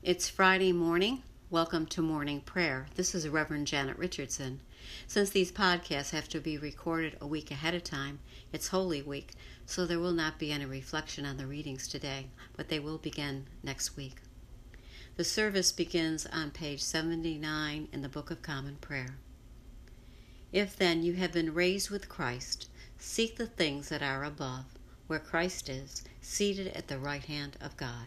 It's Friday morning. Welcome to morning prayer. This is Reverend Janet Richardson. Since these podcasts have to be recorded a week ahead of time, it's Holy Week, so there will not be any reflection on the readings today, but they will begin next week. The service begins on page 79 in the Book of Common Prayer. If then you have been raised with Christ, seek the things that are above, where Christ is, seated at the right hand of God.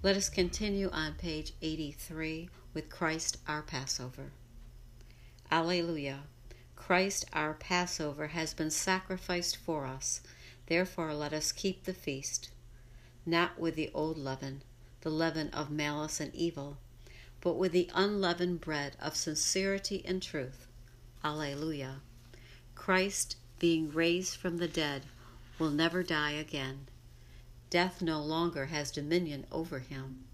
Let us continue on page 83 with Christ our Passover. Alleluia. Christ our Passover has been sacrificed for us. Therefore, let us keep the feast, not with the old leaven, the leaven of malice and evil, but with the unleavened bread of sincerity and truth. Alleluia. Christ, being raised from the dead, will never die again. Death no longer has dominion over him.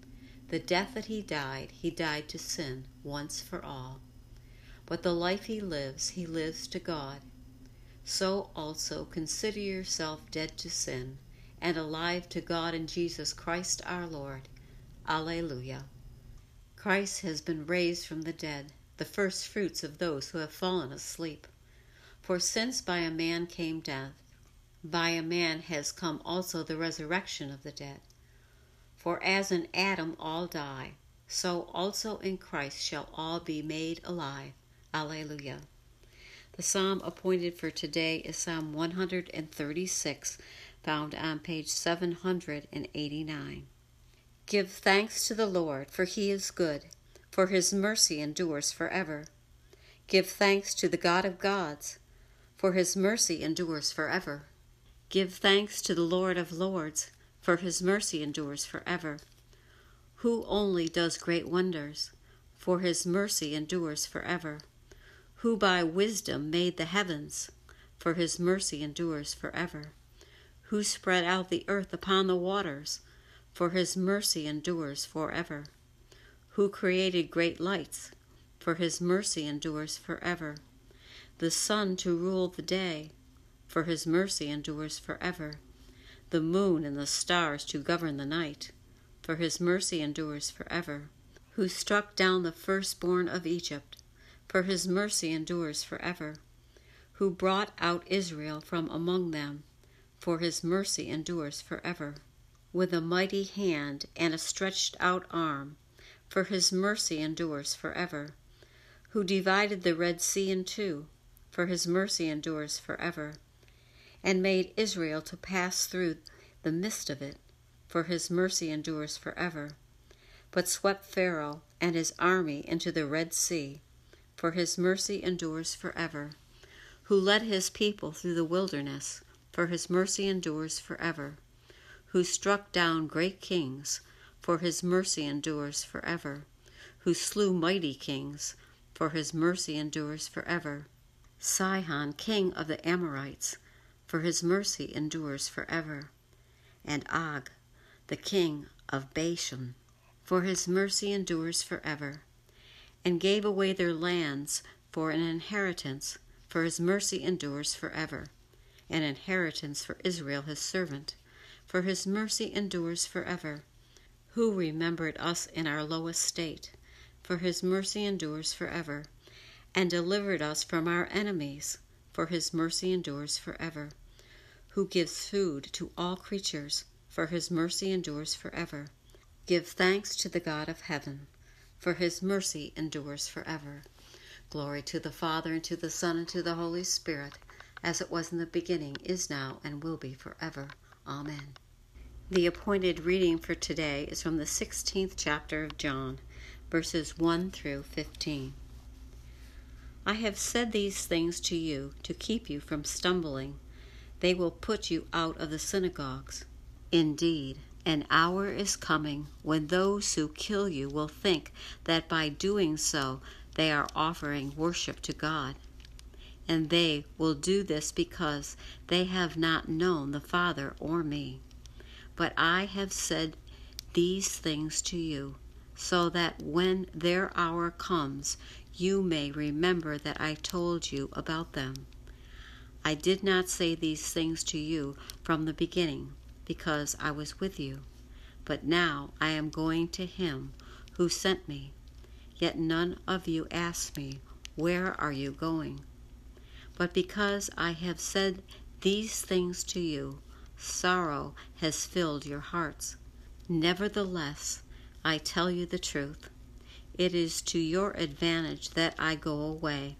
The death that he died, he died to sin once for all. But the life he lives, he lives to God. So also consider yourself dead to sin and alive to God in Jesus Christ our Lord. Alleluia. Christ has been raised from the dead, the first fruits of those who have fallen asleep. For since by a man came death, by a man has come also the resurrection of the dead. For as in Adam all die, so also in Christ shall all be made alive. Alleluia. The psalm appointed for today is Psalm 136, found on page 789. Give thanks to the Lord, for he is good, for his mercy endures forever. Give thanks to the God of gods, for his mercy endures forever. Give thanks to the Lord of Lords, for his mercy endures forever. Who only does great wonders, for his mercy endures forever. Who by wisdom made the heavens, for his mercy endures forever. Who spread out the earth upon the waters, for his mercy endures forever. Who created great lights, for his mercy endures forever. The sun to rule the day, for his mercy endures forever. The moon and the stars to govern the night, for his mercy endures forever. Who struck down the firstborn of Egypt, for his mercy endures forever. Who brought out Israel from among them, for his mercy endures forever. With a mighty hand and a stretched out arm, for his mercy endures forever. Who divided the Red Sea in two, for his mercy endures forever and made Israel to pass through the midst of it, for his mercy endures forever, but swept Pharaoh and his army into the Red Sea, for his mercy endures forever, who led his people through the wilderness, for his mercy endures forever, who struck down great kings, for his mercy endures forever, who slew mighty kings, for his mercy endures forever. Sihon, king of the Amorites, for his mercy endures forever. And Og, the king of Bashan, for his mercy endures forever. And gave away their lands for an inheritance, for his mercy endures forever. An inheritance for Israel his servant, for his mercy endures forever. Who remembered us in our low estate, for his mercy endures forever. And delivered us from our enemies, for his mercy endures forever who gives food to all creatures, for his mercy endures forever. Give thanks to the God of heaven, for his mercy endures forever. Glory to the Father, and to the Son, and to the Holy Spirit, as it was in the beginning, is now, and will be forever. Amen. The appointed reading for today is from the 16th chapter of John, verses 1 through 15. I have said these things to you to keep you from stumbling. They will put you out of the synagogues. Indeed, an hour is coming when those who kill you will think that by doing so they are offering worship to God. And they will do this because they have not known the Father or me. But I have said these things to you, so that when their hour comes, you may remember that I told you about them. I did not say these things to you from the beginning because I was with you. But now I am going to him who sent me. Yet none of you ask me, Where are you going? But because I have said these things to you, sorrow has filled your hearts. Nevertheless, I tell you the truth. It is to your advantage that I go away.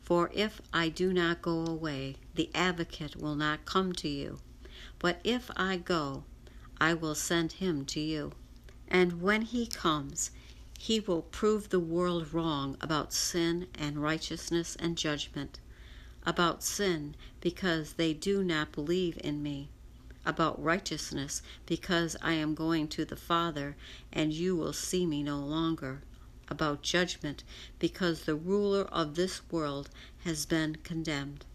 For if I do not go away, the advocate will not come to you. But if I go, I will send him to you. And when he comes, he will prove the world wrong about sin and righteousness and judgment. About sin, because they do not believe in me. About righteousness, because I am going to the Father, and you will see me no longer. About judgment, because the ruler of this world has been condemned.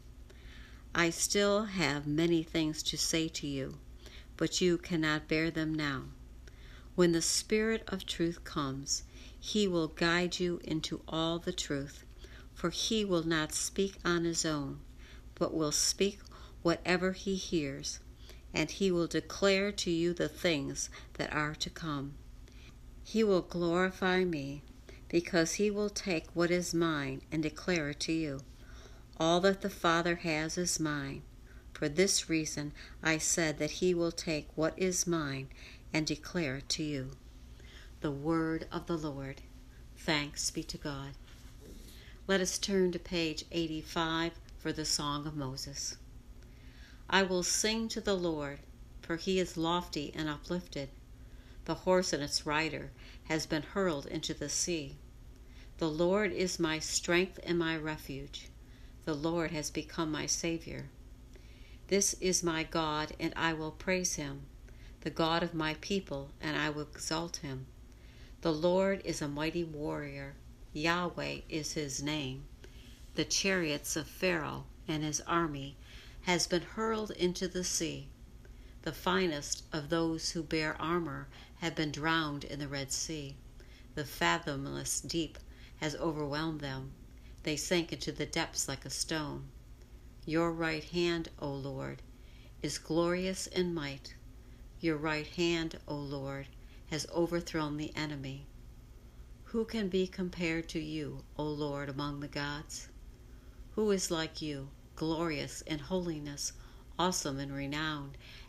I still have many things to say to you, but you cannot bear them now. When the Spirit of truth comes, he will guide you into all the truth, for he will not speak on his own, but will speak whatever he hears, and he will declare to you the things that are to come. He will glorify me, because he will take what is mine and declare it to you. All that the Father has is mine. For this reason I said that he will take what is mine and declare it to you. The word of the Lord. Thanks be to God. Let us turn to page 85 for the Song of Moses. I will sing to the Lord, for he is lofty and uplifted. The horse and its rider has been hurled into the sea. The Lord is my strength and my refuge. The Lord has become my Savior. This is my God, and I will praise him, the God of my people, and I will exalt him. The Lord is a mighty warrior, Yahweh is his name. The chariots of Pharaoh and his army has been hurled into the sea. The finest of those who bear armor have been drowned in the Red Sea. The fathomless deep has overwhelmed them they sank into the depths like a stone. Your right hand, O Lord, is glorious in might. Your right hand, O Lord, has overthrown the enemy. Who can be compared to you, O Lord, among the gods? Who is like you, glorious in holiness, awesome in renown,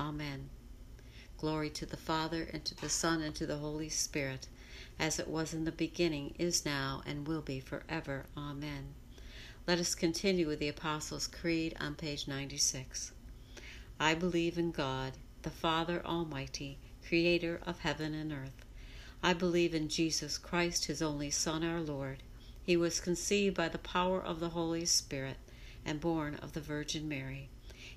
Amen. Glory to the Father, and to the Son, and to the Holy Spirit as it was in the beginning, is now, and will be forever. Amen. Let us continue with the Apostles' Creed on page 96. I believe in God, the Father Almighty, creator of heaven and earth. I believe in Jesus Christ, his only Son, our Lord. He was conceived by the power of the Holy Spirit and born of the Virgin Mary.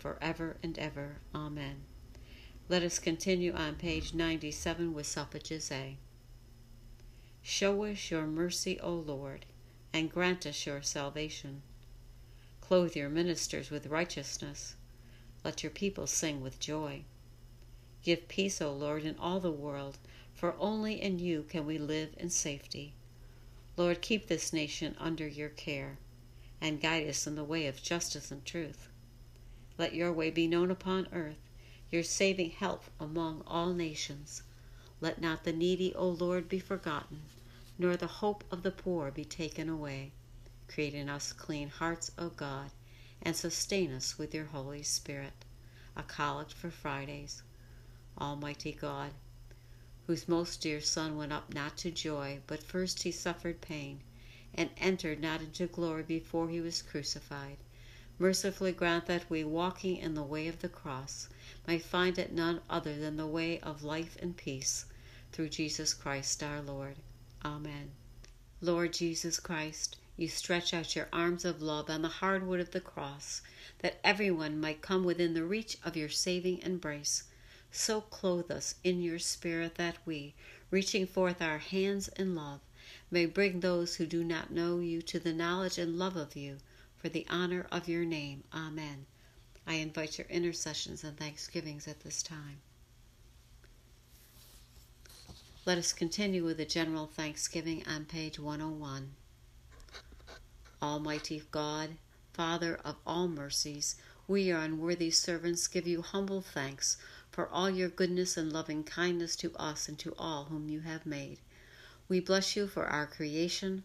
for ever and ever. Amen. Let us continue on page 97 with suffrages A. Show us your mercy, O Lord, and grant us your salvation. Clothe your ministers with righteousness. Let your people sing with joy. Give peace, O Lord, in all the world for only in you can we live in safety. Lord, keep this nation under your care, and guide us in the way of justice and truth. Let your way be known upon earth, your saving help among all nations. Let not the needy, O Lord, be forgotten, nor the hope of the poor be taken away. Create in us clean hearts, O God, and sustain us with your Holy Spirit. A collect for Fridays. Almighty God, whose most dear Son went up not to joy, but first he suffered pain, and entered not into glory before he was crucified. Mercifully grant that we, walking in the way of the cross, may find it none other than the way of life and peace, through Jesus Christ our Lord. Amen. Lord Jesus Christ, you stretch out your arms of love on the hard wood of the cross, that everyone might come within the reach of your saving embrace so clothe us in your Spirit that we, reaching forth our hands in love, may bring those who do not know you to the knowledge and love of you for the honor of your name. Amen. I invite your intercessions and thanksgivings at this time. Let us continue with the general thanksgiving on page 101. Almighty God, Father of all mercies, we, your unworthy servants, give you humble thanks for all your goodness and loving kindness to us and to all whom you have made. We bless you for our creation,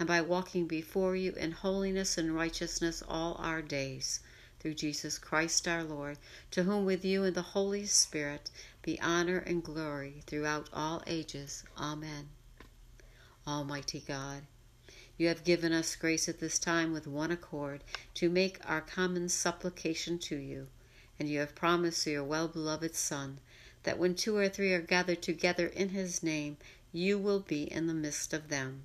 and by walking before you in holiness and righteousness all our days. Through Jesus Christ our Lord, to whom with you and the Holy Spirit be honor and glory throughout all ages. Amen. Almighty God, you have given us grace at this time with one accord to make our common supplication to you, and you have promised to your well beloved Son that when two or three are gathered together in his name, you will be in the midst of them.